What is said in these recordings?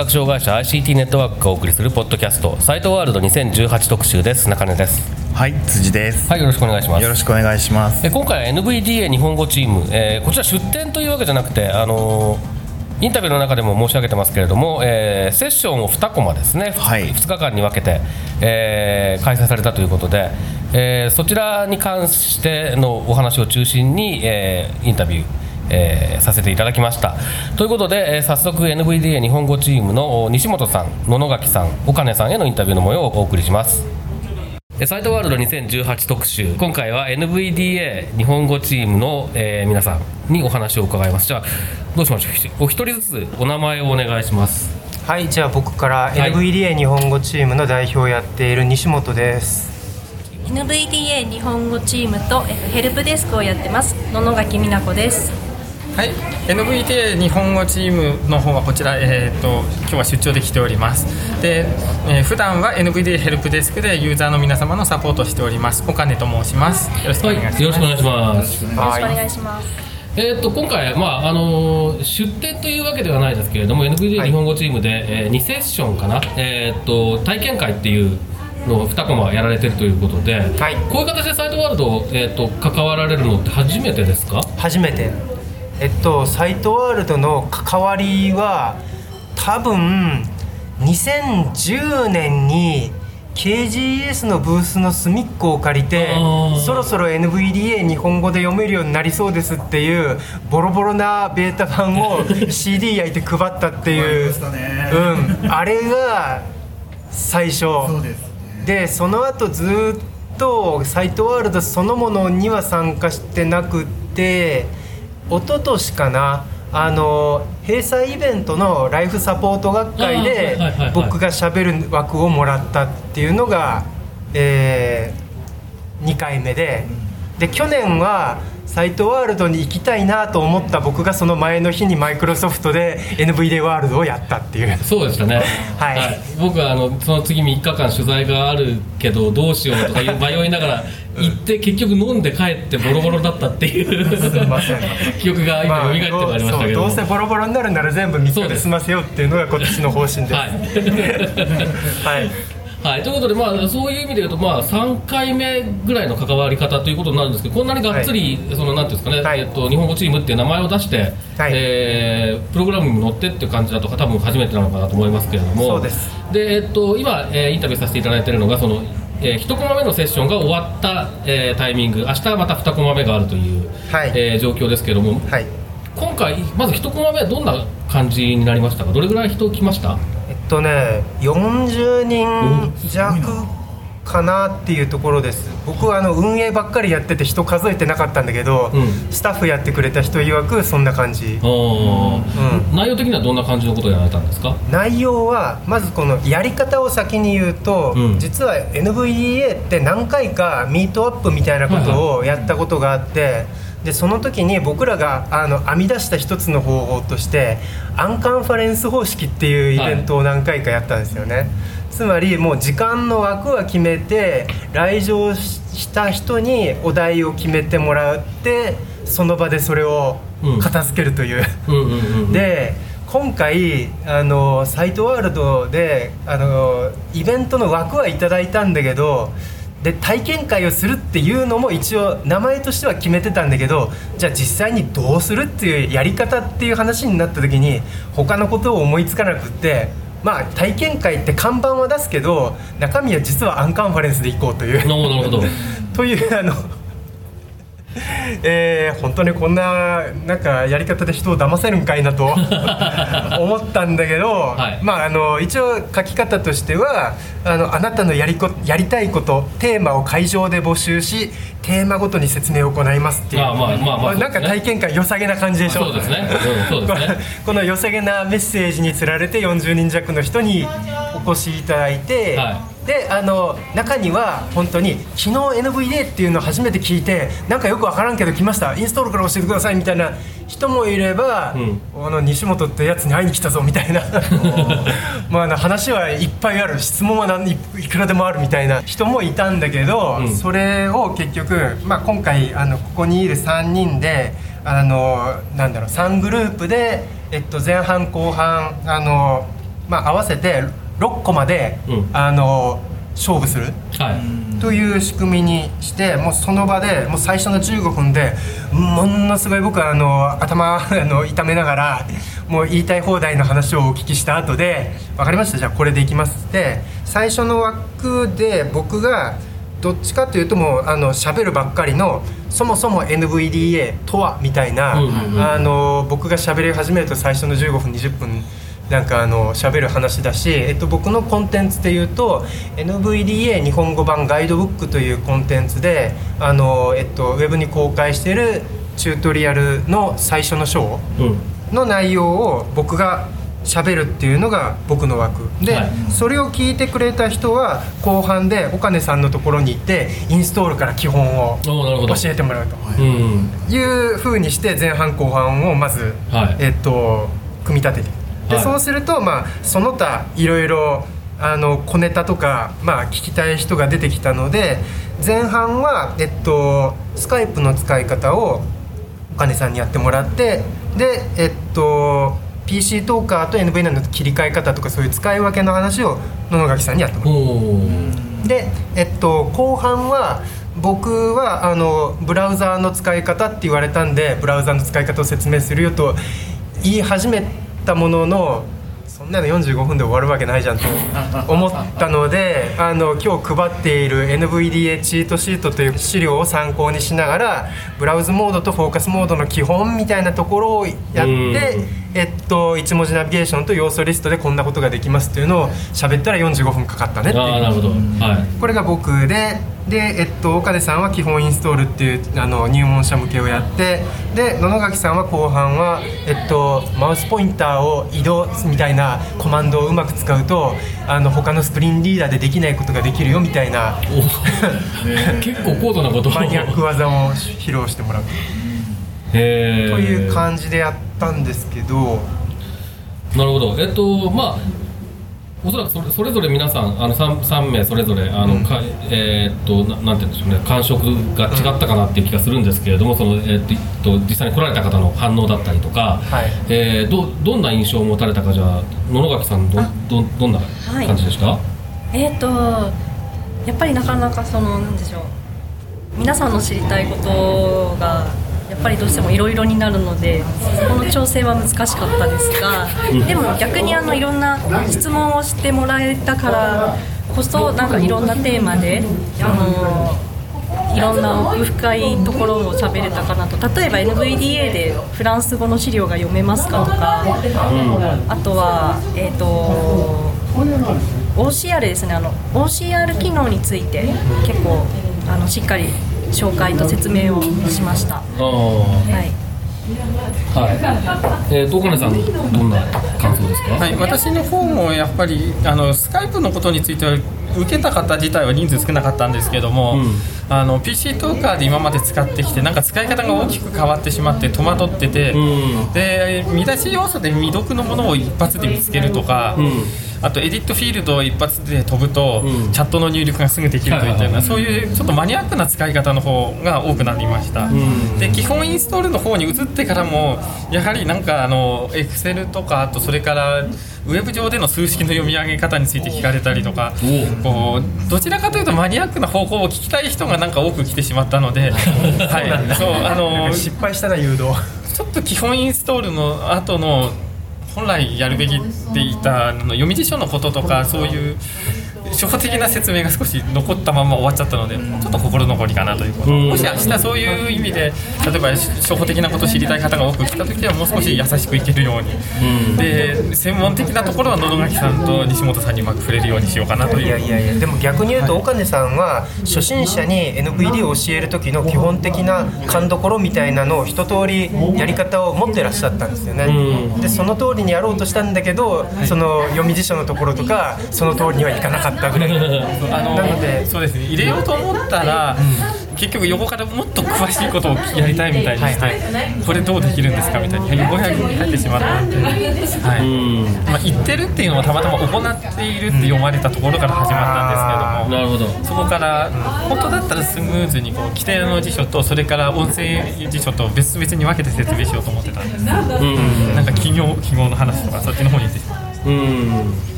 覚障害者 ICT ネットワークがお送りするポッドキャストサイトワールド2018特集です。中根です。はい辻です。はいよろしくお願いします。よろしくお願いします。え今回は NVDA 日本語チーム、えーこちら出展というわけじゃなくてあのーインタビューの中でも申し上げてますけれども、えーセッションを2コマですね、はい。2日間に分けて、えー開催されたということで、えーそちらに関してのお話を中心に、えーインタビューえーさせていただきました。ということで、えー早速 NVDA 日本語チームのお西本さん野々垣さん岡根さんへのインタビューの模様をお送りします。えーサイトワールド2018特集。今回は NVDA 日本語チームの、えー皆さんにお話を伺います。じゃあどうしましょうお一人ずつお名前をお願いします。はい、じゃあ僕からい。NVDA 日本語チームの代表をやっている西本です。NVDA 日本語チームとヘルプデスクをやってます野々垣美奈子ですはい、NVTA 日本語チームの方はこちら、えー、と今日は出張で来ております。で、えー普段は NVDA ヘルプデスクでユーザーの皆様のサポートをしております。岡根と申します。よろしくおは願いします、い。よろしくお願いします。よろしくお願いします。えー、と今回、まああのー出展というわけではないですけれども NVDA 日本語チームで、え2セッションかな、えー、と体験会っていうのを2コマやられてるということで、はい。こういう形でサイトワールド、えー、と関わられるのって初めてですか？初めて。えっと、サイトワールドの関わりは多分2010年に KGS のブースの隅っこを借りてそろそろ NVDA 日本語で読めるようになりそうですっていうボロボロなベータ版を CD 焼いて配ったっていう。うん、あれが最初。でその後ずっとサイトワールドそのものには参加してなくって一昨年かなあの閉鎖イベントのライフサポート学会で僕がしゃべる枠をもらったっていうのが、え2回目でで去年はサイトワールドに行きたいなと思った僕がその前の日にマイクロソフトで NVDA ワールドをやったっていう。そうでしたね、はい。僕はあのその次3日間取材があるけどどうしようとか迷いながら行って結局飲んで帰ってボロボロだったっていう記憶が今蘇ってまいりましたけども、どうせボロボロになるなら全部3日で済ませようっていうのが今年の方針です。は はいいはい、ということで、まあ、そういう意味で言うと、まあ、3回目ぐらいの関わり方ということになるんですけどこんなにがっつり、そのなんていうんですかね、はい。えっと、日本語チームっていう名前を出して、はい。えープログラムにも乗ってっていう感じだと多分初めてなのかなと思いますけれども。そうです。で、えっと、今、えーインタビューさせていただいているのがその、え1コマ目のセッションが終わった、えータイミング。明日はまた2コマ目があるという、はい。えー状況ですけれども、はい。今回まず1コマ目はどんな感じになりましたか？どれぐらい人来ました？とね40人弱かなっていうところです。僕はあの運営ばっかりやってて人数えてなかったんだけど、うん。スタッフやってくれた人曰くそんな感じ。う内容的にはどんな感じのことをやられたんですか？内容はまずこのやり方を先に言うと、うん。実は NVDA って何回かミートアップみたいなことをやったことがあって、でその時に僕らがあの編み出した一つの方法としてアンカンファレンス方式っていうイベントを何回かやったんですよね、つまりもう時間の枠は決めて来場した人にお題を決めてもらってその場でそれを片付けるという、で今回あのサイトワールドであのイベントの枠はいただいたんだけどで体験会をするっていうのも一応名前としては決めてたんだけどじゃあ実際にどうするっていうやり方っていう話になった時に他のことを思いつかなくってまあ体験会って看板は出すけど中身は実はアンカンファレンスで行こうという。なるほど というあのえー、本当にこんななんかやり方で人を騙せるんかいなと 思ったんだけど、はい。まああの一応書き方としてはあのあなたのやりこやりたいことテーマを会場で募集しテーマごとに説明を行いますっていう。あまあまあまあなんか体験会良さげな感じでしょ？そうですね。うんそうですね。この良さげなメッセージにつられて40人弱の人にお越しいただいて、はであの中には本当に昨日 NVDA っていうのを初めて聞いてなんかよく分からんけど来ました。インストールから教えてくださいみたいな人もいれば、あの西本ってやつに会いに来たぞみたいな。まああの話はいっぱいある。質問は何いいくらでもあるみたいな人もいたんだけど、うん。それを結局、まあ、今回あのここにいる3人であのなんだろう3グループで、えっと、前半後半あの、まあ、合わせて6個まで、うん。あの勝負する。はい。という仕組みにしてもうその場でもう最初の15分でものすごい僕はあの頭 あの痛めながらもう言いたい放題の話をお聞きした後で「分かりました？じゃあこれでいきます」って最初の枠で僕がどっちかというともうあの喋るばっかりのそもそも NVDA とはみたいな、うんうんうんあの僕が喋り始めると最初の15分20分なんかあの喋る話だし、えっと、僕のコンテンツでいうと NVDA 日本語版ガイドブックというコンテンツであの、えっと、ウェブに公開しているチュートリアルの最初の章うん。の内容を僕が喋るっていうのが僕の枠。で、はい。それを聞いてくれた人は後半で岡根さんのところに行ってインストールから基本を教えてもらうと。うん。いう風にして前半後半をまず、はい。えっと組み立ててで、はい。そうするとまあその他いろいろあの小ネタとか、まあ、聞きたい人が出てきたので前半は、えっと、スカイプの使い方をお金さんにやってもらってでえっと PC トーカーと NV の切り替え方とかそういう使い分けの話を野々垣さんにやってもらで、えっと、後半は僕はあのブラウザーの使い方って言われたんでブラウザーの使い方を説明するよと言い始めたもののそんなの45分で終わるわけないじゃんと思ったので あの今日配っている NVDA チートシートという資料を参考にしながらブラウズモードとフォーカスモードの基本みたいなところをやってうんえっと、1文字ナビゲーションと要素リストでこんなことができますっていうのを喋ったら45分かかったねっていう。ああなるほど。はい。これが僕でで、えっと、岡出さんは基本インストールっていうあの入門者向けをやってで野々垣さんは後半は、えっと、マウスポインターを移動みたいなコマンドをうまく使うとあの他のスプリンリーダーでできないことができるよみたいな。お。結構高度なことを。マニアック技を披露してもらう。という感じでやったんですけど。なるほど。えっとまあおそらくそれそれぞれ皆さんあの 3, 3名それぞれあの、かえーっとななんて言うんでしょうね。感触が違ったかなっていう気がするんですけれども、そのえーっとえっと実際に来られた方の反応だったりとか、はい。えーどどんな印象を持たれたかじゃあ野々垣さんどどどんな感じでした、えー、とやっぱりなかなかそのなんでしょう。皆さんの知りたいことがぱりどうしてもいろいろになるのでそこの調整は難しかったですがでも逆にあのいろんな質問をしてもらえたからこそなんかいろんなテーマであのいろんな奥深いところを喋れたかなと。例えば NVDA でフランス語の資料が読めますかとか、あとはえっ、と OCR ですね。あの OCR 機能について結構あのしっかり紹介と説明をしました。はい。はい。えー、と岡根さんどんな感想ですか、はい、私の方もやっぱりあのスカイプのことについては受けた方自体は人数少なかったんですけども、うん。あの PC トーカーで今まで使ってきてなんか使い方が大きく変わってしまって戸惑ってて、うん。で見出し要素で未読のものを一発で見つけるとか、うんあとエディットフィールドを一発で飛ぶと、うん。チャットの入力がすぐできるといったようなそういうちょっとマニアックな使い方の方が多くなりました、ん。で基本インストールの方に移ってからもやはりなんかあの Excel とかあとそれからウェブ上での数式の読み上げ方について聞かれたりとかおこうどちらかというとマニアックな方向を聞きたい人がなんか多く来てしまったので、はい、そうあの失敗したな誘導。ちょっと基本インストールの後の本来やるべきって言ったあの読み辞書のこととかそういう初歩的な説明が少し残ったまま終わっちゃったのでちょっと心残りかなということ、うん。もし明日そういう意味で例えば初歩的なことを知りたい方が多く来た時はもう少し優しくいけるように、で専門的なところは野々垣さんと西本さんにうまく触れるようにしようかなという。いやいやいやでも逆に言うと岡根さんは初心者に NVD を教える時の基本的な勘どころみたいなのを一通りやり方を持ってらっしゃったんですよね、でその通りにやろうとしたんだけどその読み辞書のところとかその通りにはいかなかったぐらいあのなのでそうですね。入れようと思ったら、結局横からもっと詳しいことをやりたいみたいにして、これどうできるんですかみたいに横やりに入ってしまったので、はいまあ、言ってるっていうのはたまたま行っているって読まれたところから始まったんですけれども。なるほど。そこから本当だったらスムーズにこう規定の辞書とそれから音声辞書と別々に分けて説明しようと思ってたんです、なんか企業記号の話とかそっちの方に行ってしまいました。うん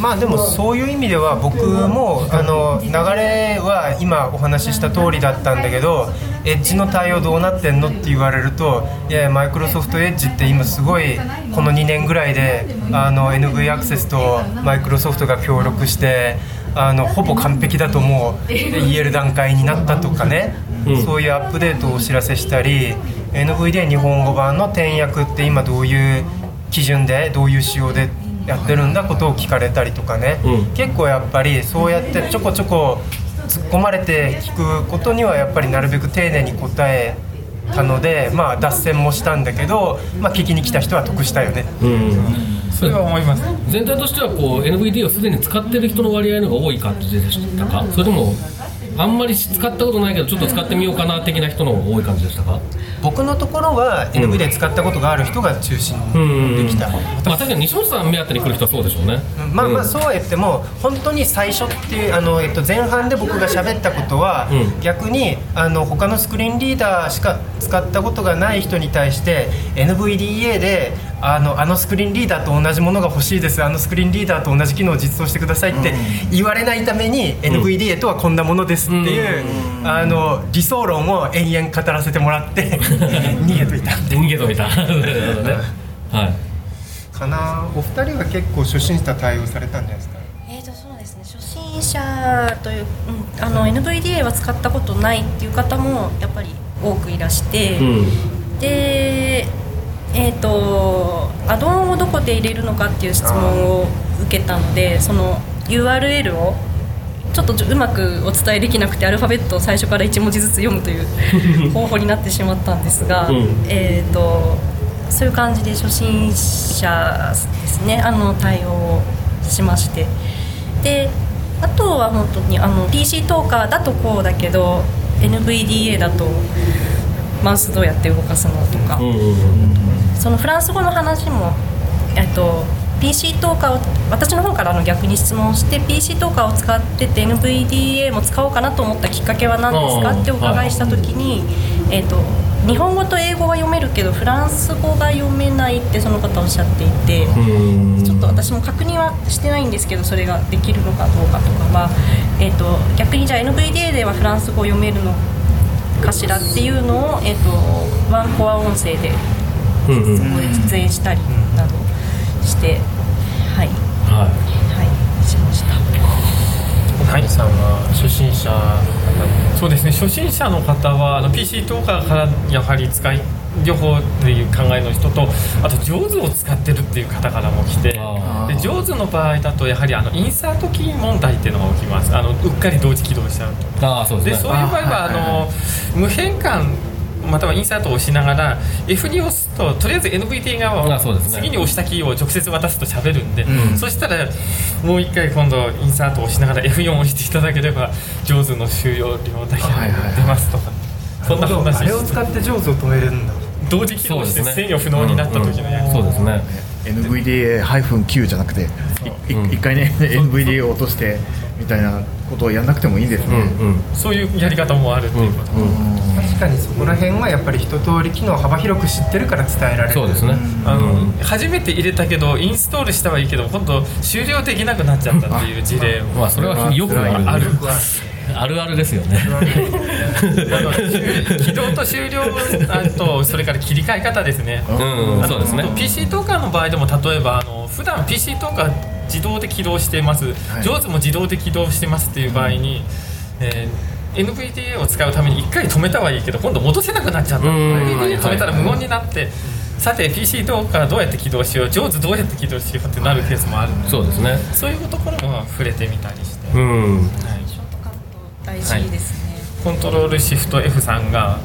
まあでもそういう意味では僕もあの流れは今お話しした通りだったんだけどエッジの対応どうなってんのって言われるといやマイクロソフトエッジって今すごいこの2年ぐらいであの NV アクセスとマイクロソフトが協力してあのほぼ完璧だともう言える段階になったとかね、そういうアップデートをお知らせしたり NVDA 日本語版の転訳って今どういう基準でどういう仕様でやってるんだことを聞かれたりとかね、うん。結構やっぱりそうやってちょこちょこ突っ込まれて聞くことにはやっぱりなるべく丁寧に答えたのでまあ脱線もしたんだけど、まあ、聞きに来た人は得したよね。それは思います。全体としてはこう NVD をすでに使ってる人の割合の方が多い感じでしたか？それともあんまり使ったことないけどちょっと使ってみようかな的な人の多い感じでしたか？僕のところは NV で使ったことがある人が中心できた、まあ確かに西本さん目当てに来る人はそうでしょうね。まあまあそうは言っても本当に最初っていうあの、えっと、前半で僕が喋ったことは、うん。逆にあの他のスクリーンリーダーしか使ったことがない人に対して NVDA であのあのスクリーンリーダーと同じものが欲しいです。あのスクリーンリーダーと同じ機能を実装してくださいって言われないために、NVDA とはこんなものですっていう、あの理想論を延々語らせてもらって 逃げといた。逃げといた。なるほどね。はい。かな。お二人は結構初心者対応されたんじゃないですか？えーとそうですね。初心者という、うん、あの NVDA は使ったことないっていう方もやっぱり多くいらして、うん。でえー、とアドオンをどこで入れるのかっていう質問を受けたのでその URL をちょっとうまくお伝えできなくてアルファベットを最初から1文字ずつ読むという 方法になってしまったんですが、うん。えー、とそういう感じで初心者ですねあの対応をしまして。であとは本当にあの PC トーカーだとこうだけど NVDA だとマウスどうやって動かすのとか、うんうんうんそのフランス語の話も、えっと、PC トーカーを私の方からあの逆に質問して PC トーカーを使ってて NVDA も使おうかなと思ったきっかけは何ですか？ってお伺いした時に、えっと、日本語と英語は読めるけどフランス語が読めないってその方おっしゃっていて。うん。ちょっと私も確認はしてないんですけどそれができるのかどうかとかは、えー、と逆にじゃあ NVDA ではフランス語を読めるのかしらっていうのを、えー、とワンコア音声でそこで出演したりして、はい、ははい、しました。はいさんは初心者。そうですね。初心者の方はあの PC トーカーからやはり使い両方っていう考えの人とあと上手を使ってるっていう方からも来てあで上手の場合だとやはりあのインサートキー問題っていうのが起きます。あのうっかり同時起動しちゃうと。ああそうでですね。そういう場合はあの無変換またはインサートを押しながら F に押すととりあえず NVT 側をあそうですね。次に押したキーを直接渡すと喋るんで、そしたらもう一回今度インサートを押しながら F4 を押していただければ上手の収容量だけ出ますとか、そんな話あれを使って上手を止めるんだ。同時起動して制御不能になった時のやつ、そうですね NVDA-Q じゃなくて一回ね NVDA を落としてみたいなことをやんなくてもいいんですね、うんそういうやり方もあるっていうこと、確かにそこら辺はやっぱり一通り機能を幅広く知ってるから伝えられる。そうですね。あの初めて入れたけどインストールしたはいいけど今度終了できなくなっちゃったっていう事例 まあそれはよくあるあるあるあるですよね。あの起動と終了あとそれから切り替え方ですね、うんそうですね。PC トーカーの場合でも例えばあの普段 PC トーカー自動で起動してます、はい。上手も自動で起動してますっていう場合に、えー NVDA を使うために1回止めたはいいけど今度戻せなくなっちゃった。うん NVDA 止めたら無言になって、さて PC どうからどうやって起動しよう上手どうやって起動しようってなるケースもあるんで。そうですね。そういうところも触れてみたりして、うん。はい大事ですね、コントロールシフト F さんが、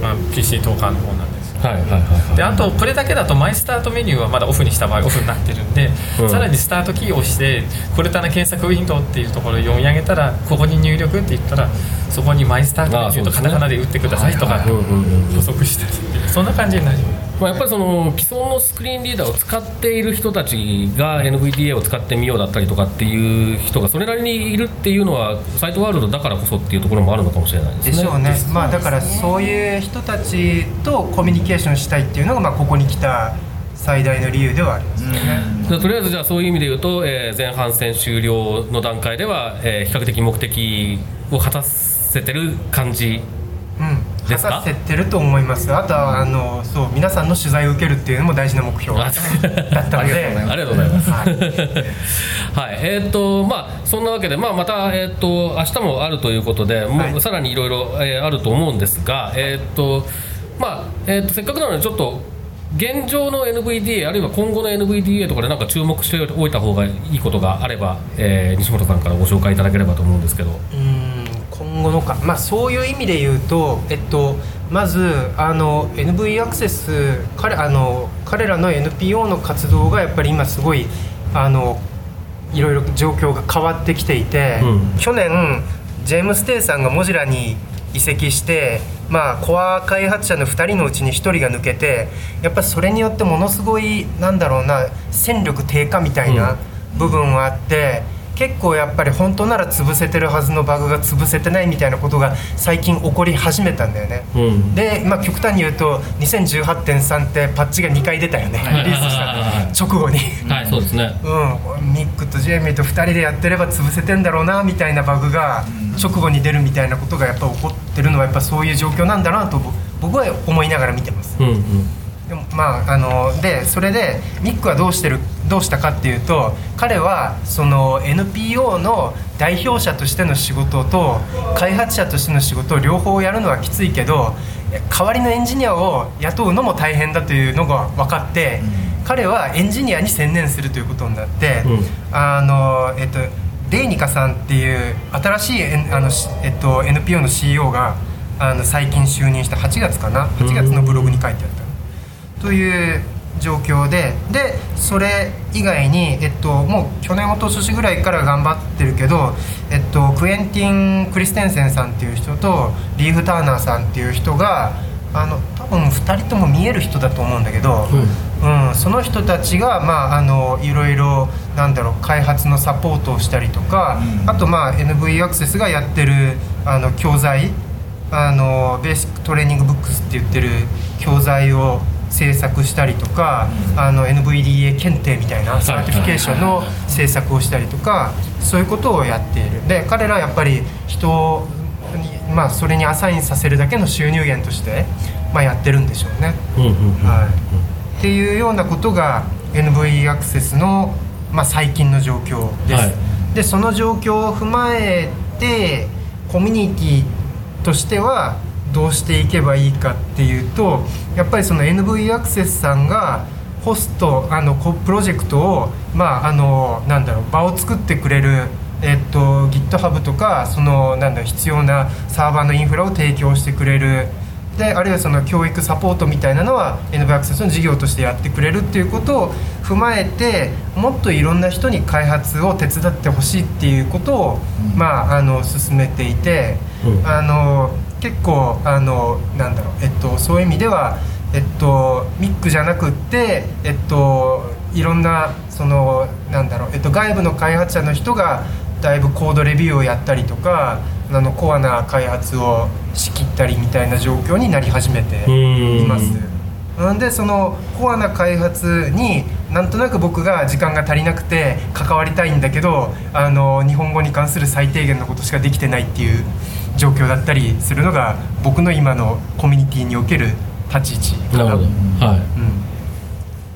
まあ、PC トーカーの方なんです。はいはいはいはい。であとこれだけだとマイスタートメニューはまだオフにした場合オフになってるんで、うん。さらにスタートキーを押してコルタナ検索ウィンドウっていうところを読み上げたらここに入力って言ったらそこにマイスタートメニューとカタカナで打ってくださいとか補足してるっていうそんな感じになりますまあ、やっぱりその既存のスクリーンリーダーを使っている人たちが NVDA を使ってみようだったりとかっていう人がそれなりにいるっていうのはサイトワールドだからこそっていうところもあるのかもしれないですね。でしょうね。まあだからそういう人たちとコミュニケーションしたいっていうのがまあここに来た最大の理由ではありますよね、とりあえずじゃあそういう意味で言うと、えー前半戦終了の段階では、えー比較的目的を果たせてる感じ。うん。果ですか？たせてると思います。あとはあのそう皆さんの取材を受けるっていうのも大事な目標だあったので。ありがとうございます。は はい、えーっとまあそんなわけでまあまたえーっと明日もあるということで、もはい。うさらにいろいろえーあると思うんですが、えーっとまあえーっとせっかくなのでちょっと現状の NVDA あるいは今後の NVDA とかでなんか注目しておいた方がいいことがあれば、えー西本さんからご紹介いただければと思うんですけど。うん今後のか、まあ、そういう意味で言うと、えっと、まずあの NV アクセス彼あの彼らの NPO の活動がやっぱり今すごいあのいろいろ状況が変わってきていて、うん去年ジェームス・テイさんがモジュラに移籍して、まあ、コア開発者の2人のうちに1人が抜けてやっぱそれによってものすごいなんだろうな戦力低下みたいな部分はあって。結構やっぱり本当なら潰せてるはずのバグが潰せてないみたいなことが最近起こり始めたんだよね、うん。で、まあ、極端に言うと2018.3ってパッチが2回出たよねリリースした直後に。はい、そうですね。うん、ミックとジェイミーと2人でやってれば潰せてんだろうなみたいなバグが直後に出るみたいなことがやっぱ起こってるのはやっぱそういう状況なんだなとぼ僕は思いながら見てます。うんうん。でもまああのでそれでミックはどうしてるどうしたかっていうと彼はその NPO の代表者としての仕事と開発者としての仕事を両方やるのはきついけど代わりのエンジニアを雇うのも大変だというのが分かって、彼はエンジニアに専念するということになって、うん。あのえっとデイニカさんっていう新しいあの、しえっと、NPO の CEO があの最近就任した8月かな？8月のブログに書いてあった。という状況ででそれ以外に、えっと、もう去年一昨年ぐらいから頑張ってるけど、えっと、クエンティン・クリステンセンさんっていう人とリーフ・ターナーさんっていう人があの多分2人とも見える人だと思うんだけど、うん。その人たちが、まあ、あのいろいろなんだろう開発のサポートをしたりとか、あと、まあ、NV アクセスがやってるあの教材あの Basic Training Books って言ってる教材を制作したりとか、あの NVDA 検定みたいな certification の制作をしたりとかそういうことをやっている。で彼らはやっぱり人に、まあ、それにアサインさせるだけの収入源として、まあ、やってるんでしょうね。はい、っていうようなことが NV アクセスの、まあ、最近の状況です、はい。でその状況を踏まえてコミュニティとしてはどうしていけばいいかっていうとやっぱりその NV アクセスさんがホストあのこプロジェクトをまああのなんだろう場を作ってくれるえっと GitHub とかそのなんだろう必要なサーバーのインフラを提供してくれる。であるいはその教育サポートみたいなのは NV アクセスの事業としてやってくれるっていうことを踏まえてもっといろんな人に開発を手伝ってほしいっていうことを、まああの進めていて、うん。あの結構あのなんだろう、えっと、そういう意味では、えっと、ミックじゃなくって、えっと、いろんなそのなんだろう、えっと、外部の開発者の人がだいぶコードレビューをやったりとかあのコアな開発を仕切ったりみたいな状況になり始めています。なんでそのコアな開発になんとなく僕が時間が足りなくて関わりたいんだけどあの日本語に関する最低限のことしかできてないっていう状況だったりするのが僕の今のコミュニティにおける立ち位置かななるほど。はい。う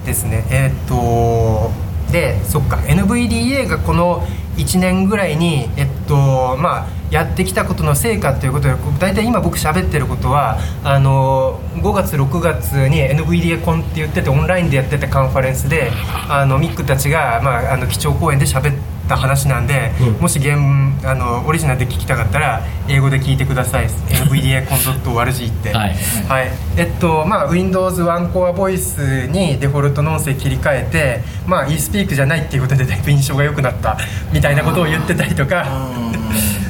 ん、ですねえーっとでそっか NVDA がこの1年ぐらいにえっとまあやってきたことの成果ということで大体今僕喋ってることはあの5月6月に NVDA コンって言っててオンラインでやってたカンファレンスであのミックたちが、まあ、あの基調講演で喋った話なんで、もし原あのオリジナルで聞きたかったら英語で聞いてください。NVDA コン .org って。はい。はい、えっとまあ Windows One Core Voice にデフォルトの音声切り替えてまあ eSpeak じゃないっていうことでだいぶ印象が良くなったみたいなことを言ってたりとか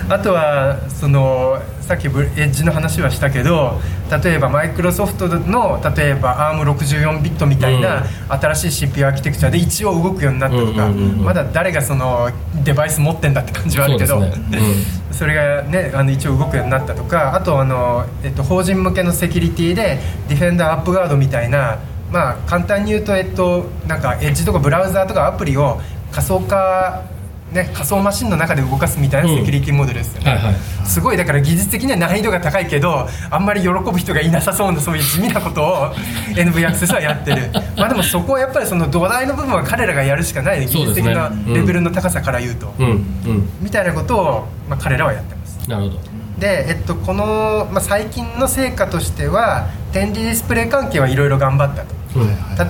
あとはそのさっきブエッジの話はしたけど例えばマイクロソフトの例えば ARM64 ビットみたいな新しい CPU アーキテクチャで一応動くようになったとか、うんうんうんうん。まだ誰がそのデバイス持ってんだって感じはあるけどそうですね。それがねあの一応動くようになったとかあとあの、えっと、法人向けのセキュリティでディフェンダーアップガードみたいなまあ簡単に言うとえっとなんかエッジとかブラウザーとかアプリを仮想化ね、仮想マシンの中で動かすみたいなセキュリティモデルですよね、はいはい。すごいだから技術的には難易度が高いけどあんまり喜ぶ人がいなさそうなそういう地味なことを NV アクセスはやってる。まあでもそこはやっぱりその土台の部分は彼らがやるしかない技術的なレベルの高さから言うと、うんうん。みたいなことを、まあ、彼らはやってます。なるほど。で、えっと、この、まあ、最近の成果としては展示ディスプレイ関係はいろいろ頑張ったと。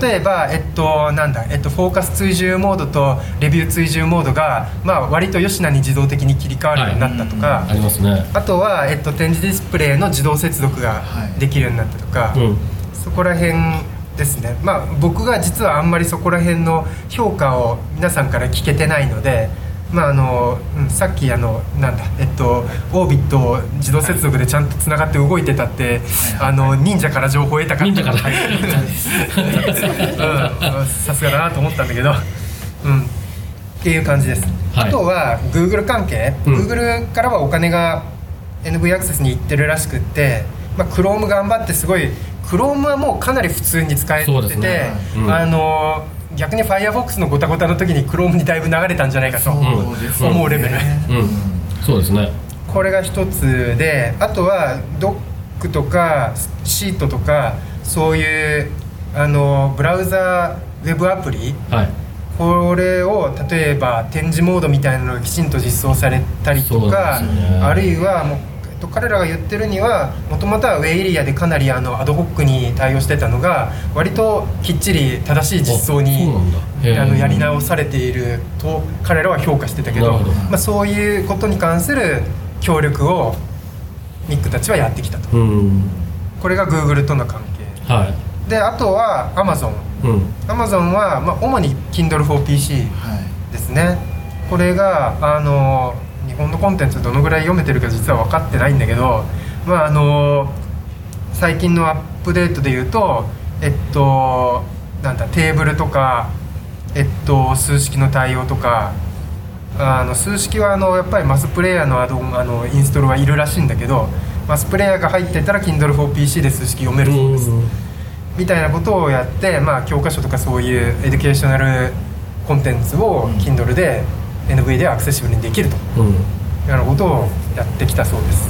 例えば、えっと、なんだ、えっと、フォーカス追従モードとレビュー追従モードが、まあ、割と吉名に自動的に切り替わるようになったとか、ありますね。あとは、えっと、展示ディスプレイの自動接続ができるようになったとか、うん。そこら辺ですね、まあ、僕が実はあんまりそこら辺の評価を皆さんから聞けてないので、まああのうん、さっきあのなんだ、えっと、オービットを自動接続でちゃんとつながって動いてたって、あの忍者から情報を得たから忍者から。うん。さすがだなと思ったんだけど、うん、っていう感じです、はい。あとは Google 関係、うん。Google からはお金が NV アクセスに行ってるらしくって、まあ、Chrome 頑張ってすごい Chrome はもうかなり普通に使えてて、ね。うん。あの逆に Firefox のごたごたの時に Chrome にだいぶ流れたんじゃないかと思うレベル、うん。そうですね。これが一つであとはドックとかシートとかそういうあのブラウザウェブアプリはい。これを例えば展示モードみたいなのがきちんと実装されたりとか、ね。あるいはもう、と、彼らが言ってるにはもともとはウェイエリアでかなりあのアドホックに対応してたのが割ときっちり正しい実装にあのやり直されていると彼らは評価してたけどまあ、そういうことに関する協力をミックたちはやってきたと。うん。これが Google との関係。はであとは Amazon いうん。Amazon は、まあ、主に Kindle for PC はい。ですね。これがあの日本のコンテンツどのぐらい読めてるか実は分かってないんだけどまああの最近のアップデートで言うとえっとなんだテーブルとかえっと数式の対応とかあの数式はあのやっぱり MathPlayer のアドあのインストールはいるらしいんだけど MathPlayer が入ってたら Kindle for PC で数式読めるそうです。みたいなことをやって、まあ、教科書とかそういう educational contents を Kindle で NV でアクセシブルにできるとうん。いうようなことをやってきたそうです。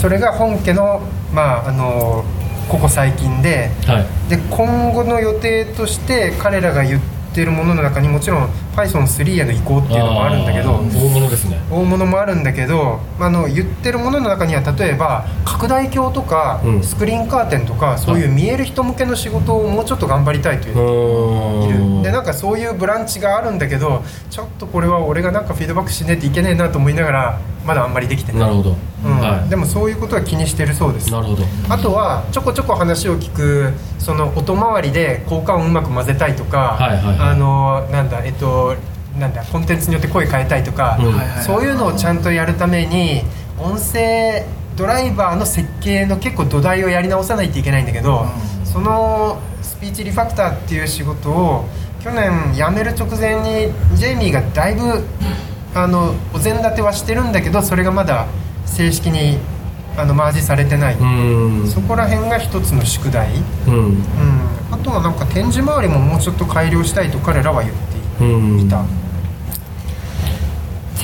それが本家の,、まあ、あのここ最近ではい。で今後の予定として彼らが言ってるものの中にもちろん Python3 への移行っていうのもあるんだけど大物ですね。大物もあるんだけどあの言ってるものの中には例えば拡大鏡とか、うん。スクリーンカーテンとかそういう見える人向けの仕事をもうちょっと頑張りたいというういる。でなんかそういうブランチがあるんだけどちょっとこれは俺がなんかフィードバックしねえといけねえなと思いながらまだあんまりできてない。なるほど、うん。はでもそういうことは気にしてるそうです。いなるほど。あとはちょこちょこ話を聞くその音回りで効果音うまく混ぜたいとか、はいはいはい。あのなんだえっとなんだコンテンツによって声変えたいとか、そういうのをちゃんとやるために音声ドライバーの設計の結構土台をやり直さないといけないんだけど、うん。そのスピーチリファクターっていう仕事を去年辞める直前にジェイミーがだいぶあのお膳立てはしてるんだけどそれがまだ正式にあのマージされてない、そこら辺が一つの宿題、うん。うん、あとはなんか展示周りももうちょっと改良したいと彼らは言ってうんいた、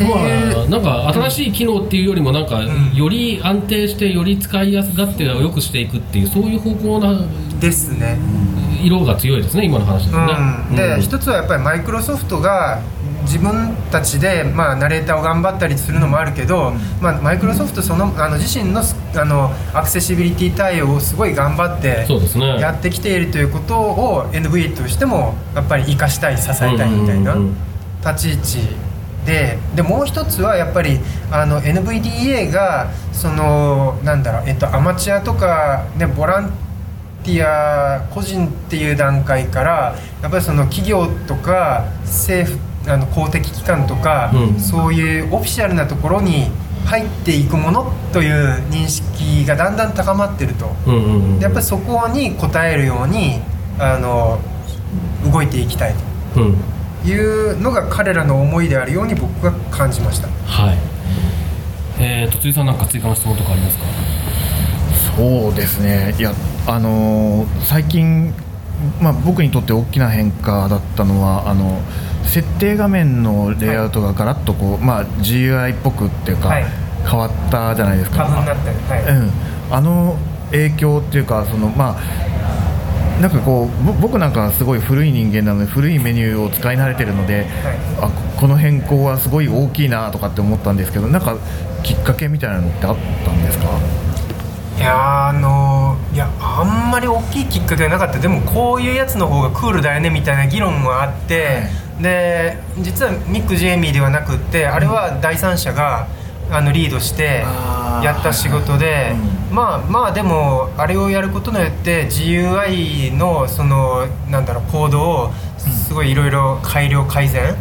まあ、なんか新しい機能っていうよりもなんか、ん。より安定してより使いやすがってよくしていくっていうそういう方向なですね。色が強いですね今の話ですね、うん、で、一つはやっぱりマイクロソフトが自分たちで、まあ、ナレーターを頑張ったりするのもあるけど、まあ、マイクロソフトそのあの自身のあのアクセシビリティ対応をすごい頑張ってやってきているということを NVIDIA としてもやっぱり生かしたい支えたいみたいな立ち位置ででもう一つはやっぱりあの NVDA がそのなんだろう、えっと、アマチュアとか、ね、ボランティア個人っていう段階からやっぱりその企業とか政府あの公的機関とか、うん。そういうオフィシャルなところに入っていくものという認識がだんだん高まってると。うんうんうんでやっぱりそこに応えるようにあの動いていきたいうん。というのが彼らの思いであるように僕は感じました。はい。えーと辻さんなんか追加の質問とかありますか？そうですね。いやあのー最近、まあ、僕にとって大きな変化だったのはあの設定画面のレイアウトがガラッとこう、まあ、GUI っぽくっていうか、はい。変わったじゃないですか。うん、あの影響っていうかそのまあなんかこうぼ僕なんかはすごい古い人間なので古いメニューを使い慣れてるので、あこの変更はすごい大きいなとかって思ったんですけどなんかきっかけみたいなのってあったんですか？いやーあのーいやあんまり大きいきっかけはなかった。でもこういうやつの方がクールだよねみたいな議論があって、で実はミック・ジェイミーではなくってあれは第三者があのリードしてやった仕事で、まあまあでもあれをやることによって GUI のそのなんだろうコードをすごいいろいろ改良改善、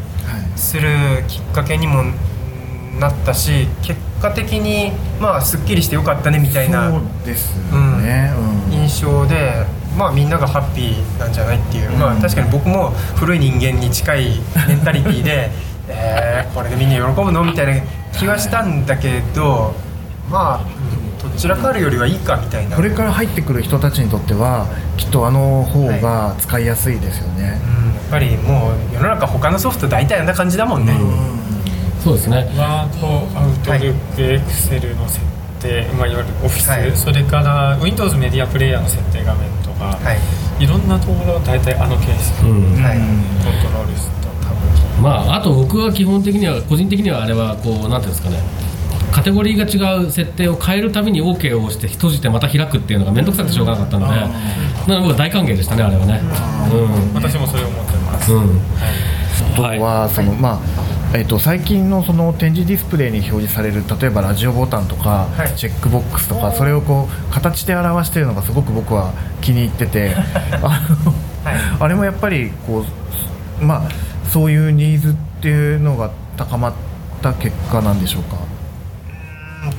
するきっかけにもなったし結果的にまあすっきりしてよかったねみたいな。そうですね、うん。印象で、まあみんながハッピーなんじゃないっていう、まあ確かに僕も古い人間に近いメンタリティーで えー、これでみんな喜ぶのみたいな気はしたんだけどまあうんどちらかるよりはいいかみたいな。これから入ってくる人たちにとってはきっとあの方が使いやすいですよね、うん。やっぱりもう世の中他のソフト大体あんな感じだもんね、そうですね。ワード、アウトルック、エクセルの設定、まあ、いわゆるオフィス、はい。それから Windows メディアプレイヤーの設定画面とか、はい。い、ろんなところを大体あの形式、うん。はい。コントロールすると多分まああと僕は基本的には個人的にはあれはこうなんていうんですかね。カテゴリーが違う設定を変えるたびに OK を押して閉じてまた開くっていうのが面倒くさくてしょうがなかったのでなので僕は大歓迎でしたねあれはね。私もそれを思ってます、うん、うんあとはその、まあえっと最近のその展示ディスプレイに表示される例えばラジオボタンとか、はい。チェックボックスとかそれをこう形で表しているのがすごく僕は気に入ってて あの、あれもやっぱりこうまあそういうニーズっていうのが高まった結果なんでしょうか？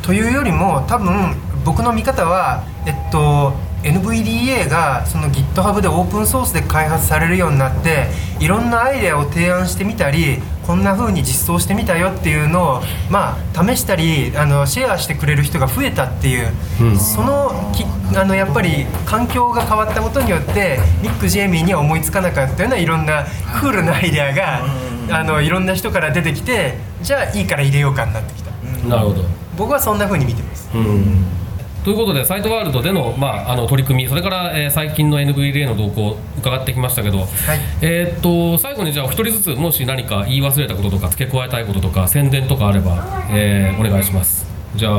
というよりも多分僕の見方は、えっと、NVDA がその GitHub でオープンソースで開発されるようになっていろんなアイデアを提案してみたりこんな風に実装してみたよっていうのを、まあ、試したりあのシェアしてくれる人が増えたっていう、そのきあのやっぱり環境が変わったことによってミック・ジェイミーには思いつかなかったようないろんなクールなアイデアが、あのいろんな人から出てきてじゃあいいから入れようかになってきた。なるほど僕はそんな風に見てます。うんということで、サイトワールドでの,、まあ、あの取り組み、それから、えー最近の NVDA の動向を伺ってきましたけど、えーっと最後にじゃあ、お一人ずつ、もし何か言い忘れたこととか、付け加えたいこととか、宣伝とかあれば、えーお願いします。じゃあ、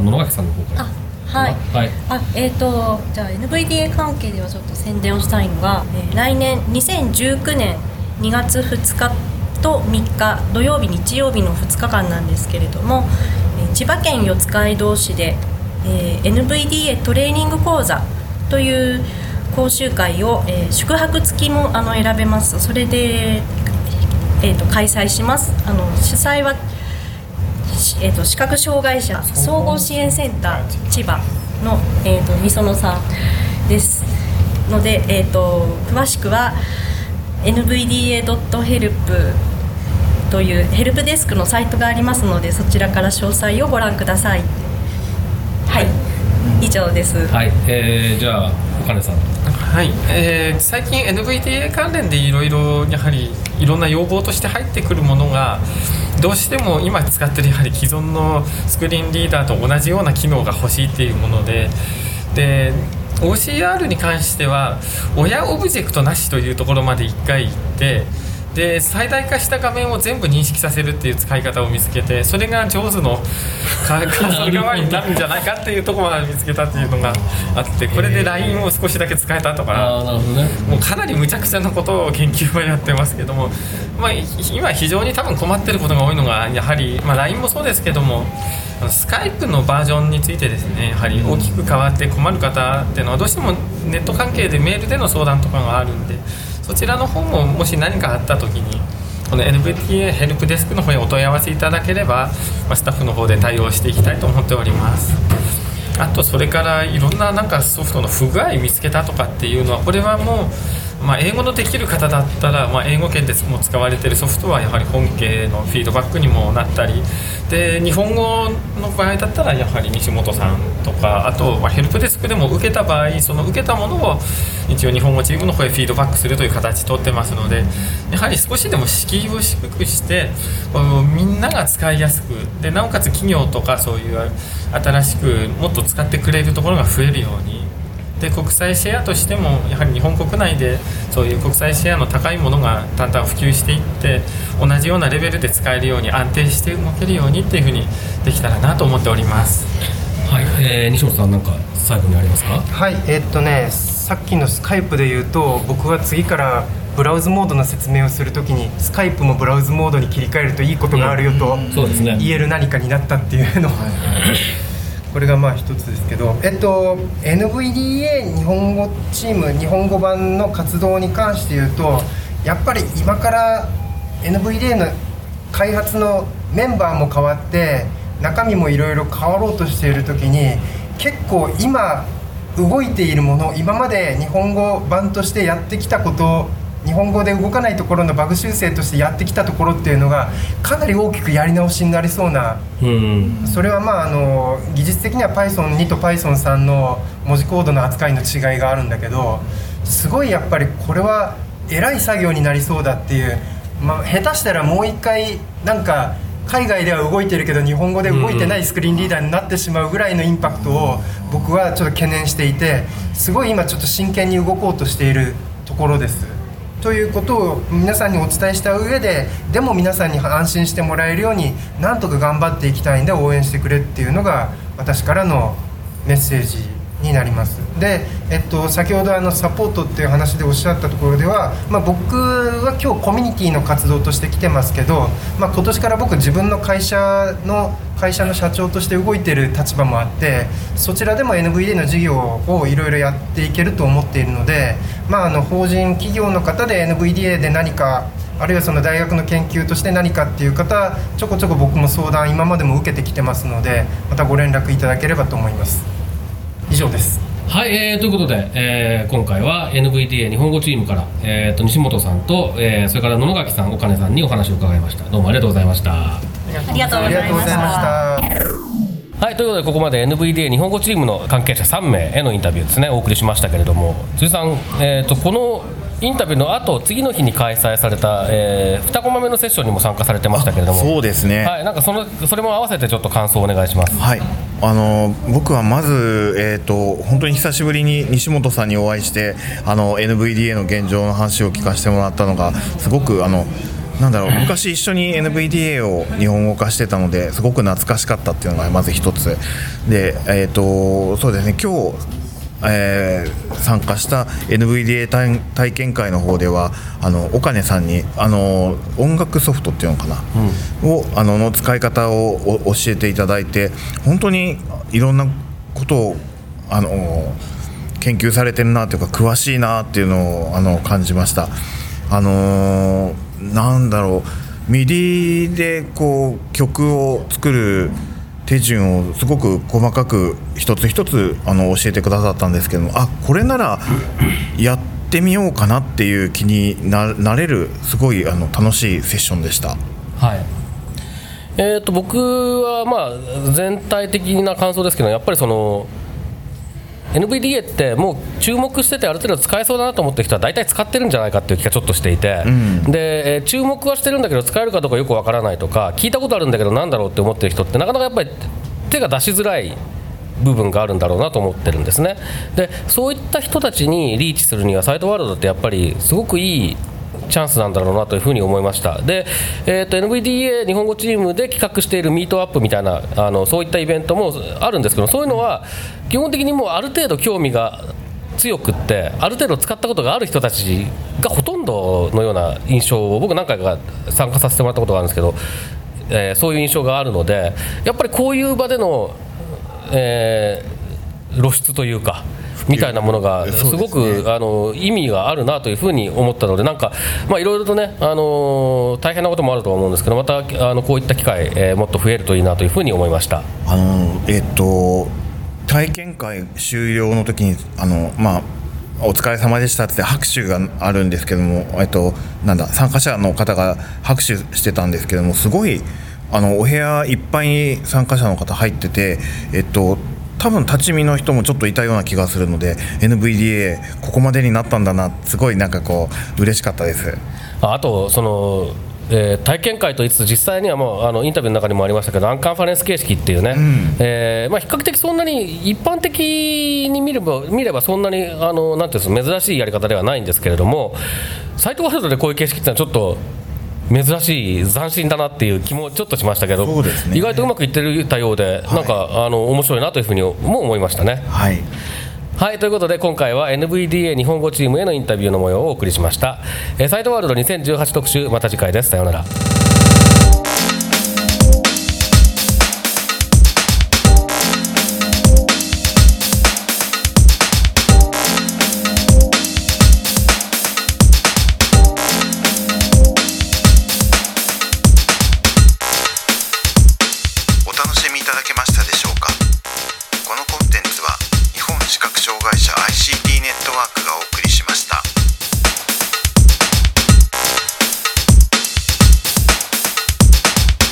野々垣さんの方から。あはいはいあえー、とじゃあ NVDA 関係ではちょっと宣伝をしたいのが、えー来年2019年2月2日と3日土曜日日曜日の2日間なんですけれども、えー千葉県四街道市で、えー NVDA トレーニング講座という講習会を、えー宿泊付きもあの選べます。それで、えー、と開催します。あの主催はえー、と視覚障害者総合支援センター千葉の、えー、とみそのさんですので、えー、と詳しくは nvda.help というヘルプデスクのサイトがありますのでそちらから詳細をご覧ください。はい。以上です。はい、えーじゃあ、お金さん。はい、えー最近 NVDA 関連でいろいろやはりいろんな要望として入ってくるものがどうしても今使ってるやはり既存のスクリーンリーダーと同じような機能が欲しいっていうものでで OCR に関しては親オブジェクトなしというところまで1回行ってで最大化した画面を全部認識させるっていう使い方を見つけてそれが上手のカーソル代わりになるんじゃないかっていうところまで見つけたっていうのがあってこれで LINE を少しだけ使えたとかもうかなり無茶苦茶なことを研究はやってますけども、まあ、い今非常に多分困ってることが多いのがやはり、まあ、LINE もそうですけどもスカイプのバージョンについてですねやはり大きく変わって困る方っていうのはどうしてもネット関係でメールでの相談とかがあるんでそちらの方ももし何かあった時にこの NVTA ヘルプデスクの方にお問い合わせいただければ、まあ、スタッフの方で対応していきたいと思っております。あとそれからいろんななんかソフトの不具合見つけたとかっていうのはこれはもう、まあ、英語のできる方だったら、まあ、英語圏でも使われているソフトはやはり本家のフィードバックにもなったり。で日本語の場合だったらやはり西本さんとかあとまあヘルプデスクでも受けた場合その受けたものを一応日本語チームの方へフィードバックするという形取ってますのでやはり少しでも敷居を低くしてみんなが使いやすくでなおかつ企業とかそういう新しくもっと使ってくれるところが増えるようにで国際シェアとしてもやはり日本国内でそういう国際シェアの高いものがだんだん普及していって同じようなレベルで使えるように安定して動けるようにっていうふうにできたらなと思っております。はい、えー、西本さんなんか最後にありますか？はいえっとねさっきのスカイプで言うと僕は次からブラウズモードの説明をするときにスカイプもブラウズモードに切り替えるといいことがあるよとそうですね。言える何かになったっていうのはこれがまあ一つですけどえっと NVDA 日本語チーム日本語版の活動に関して言うとやっぱり今から NVDA の開発のメンバーも変わって中身もいろいろ変わろうとしている時に結構今動いているもの今まで日本語版としてやってきたこと日本語で動かないところのバグ修正としてやってきたところっていうのがかなり大きくやり直しになりそうなうんそれはまああの技術的には Python2 と Python3 の文字コードの扱いの違いがあるんだけどすごいやっぱりこれはえらい作業になりそうだっていう、まあ、下手したらもう一回なんか海外では動いてるけど日本語で動いてないスクリーンリーダーになってしまうぐらいのインパクトを僕はちょっと懸念していてすごい今ちょっと真剣に動こうとしているところです。ということを皆さんにお伝えした上ででも皆さんに安心してもらえるようになんとか頑張っていきたいんで応援してくれっていうのが私からのメッセージ。になります。で、えっと、先ほどあのサポートっていう話でおっしゃったところでは、まあ、僕は今日コミュニティの活動として来てますけど、まあ、今年から僕自分の会社の会社の社長として動いてる立場もあってそちらでも NVD の事業をいろいろやっていけると思っているので、まあ、あの法人企業の方で NVDA で何かあるいはその大学の研究として何かっていう方ちょこちょこ僕も相談今までも受けてきてますのでまたご連絡いただければと思います。以上です。はい、えー、ということで、えー今回は NVDA 日本語チームから、えー、と西本さんと、えーそれから野々垣さん岡根さんにお話を伺いました。どうもありがとうございました。ありがとうあございました。はいということでここまで NVDA 日本語チームの関係者3名へのインタビューですね。お送りしましたけれども辻さん、えー、とこのインタビューの後次の日に開催された、えー、2コマ目のセッションにも参加されてましたけれども。そうですね。はい、なんかそのそれも合わせてちょっと感想をお願いします。はい、あの僕はまず、えー、と本当に久しぶりに西本さんにお会いしてあの NVDA の現状の話を聞かせてもらったのがすごくあのなんだろう 昔一緒に NVDA を日本語化してたのですごく懐かしかったっていうのがまず一つ。で、えー、とそうですね今日えー参加した NVDA 体体験会の方ではあの岡根さんにあの音楽ソフトっていうのかな、をあのの使い方をお教えていただいて本当にいろんなことをあの研究されてるなというか詳しいなっていうのをあの感じました。あのーなんだろう MIDI でこう曲を作る手順をすごく細かく一つ一つあの教えてくださったんですけどもあこれならやってみようかなっていう気になれるすごいあの楽しいセッションでした。はいえー、と僕はまあ全体的な感想ですけどやっぱりその NVDA ってもう注目しててある程度使えそうだなと思ってる人は大体使ってるんじゃないかっていう気がちょっとしていて、でえー注目はしてるんだけど使えるかどうかよくわからないとか聞いたことあるんだけどなんだろうって思ってる人ってなかなかやっぱり手が出しづらい部分があるんだろうなと思ってるんですね。でそういった人たちにリーチするにはサイトワールドってやっぱりすごくいいチャンスなんだろうなというふうに思いましたで、えーと、NVDA 日本語チームで企画しているミートアップみたいなあのそういったイベントもあるんですけどそういうのは基本的にもうある程度興味が強くってある程度使ったことがある人たちがほとんどのような印象を僕何回か参加させてもらったことがあるんですけど、えー、そういう印象があるのでやっぱりこういう場での、えー、露出というか。みたいなものがすごく、ね、あの意味があるなというふうに思ったのでなんかまあいろいろとねあの大変なこともあると思うんですけどまたあのこういった機会、えー、もっと増えるといいなというふうに思いました。あのえっ、と体験会終了の時にあのまあお疲れ様でしたって拍手があるんですけども、えっと、なんだ参加者の方が拍手してたんですけどもすごいあのお部屋いっぱいに参加者の方入ってて、えっと、多分立ち見の人もちょっといたような気がするので NVDA ここまでになったんだなすごいなんかこう嬉しかったです。あとそのえー、体験会といつ実際にはもうあのインタビューの中にもありましたけどアンカンファレンス形式っていうね、うん、えー、まあ、比較的そんなに一般的に見れば見ればそんなにあのなんていうんです珍しいやり方ではないんですけれどもサイトワールドでこういう形式っていうのはちょっと珍しい斬新だなっていう気もちょっとしましたけど、ね、意外とうまくいってたようで、はい、なんかあの面白いなというふうにも思いましたね。はい。はいということで今回は NVDA 日本語チームへのインタビューの模様をお送りしました、えー、サイトワールド2018特集また次回です。さようなら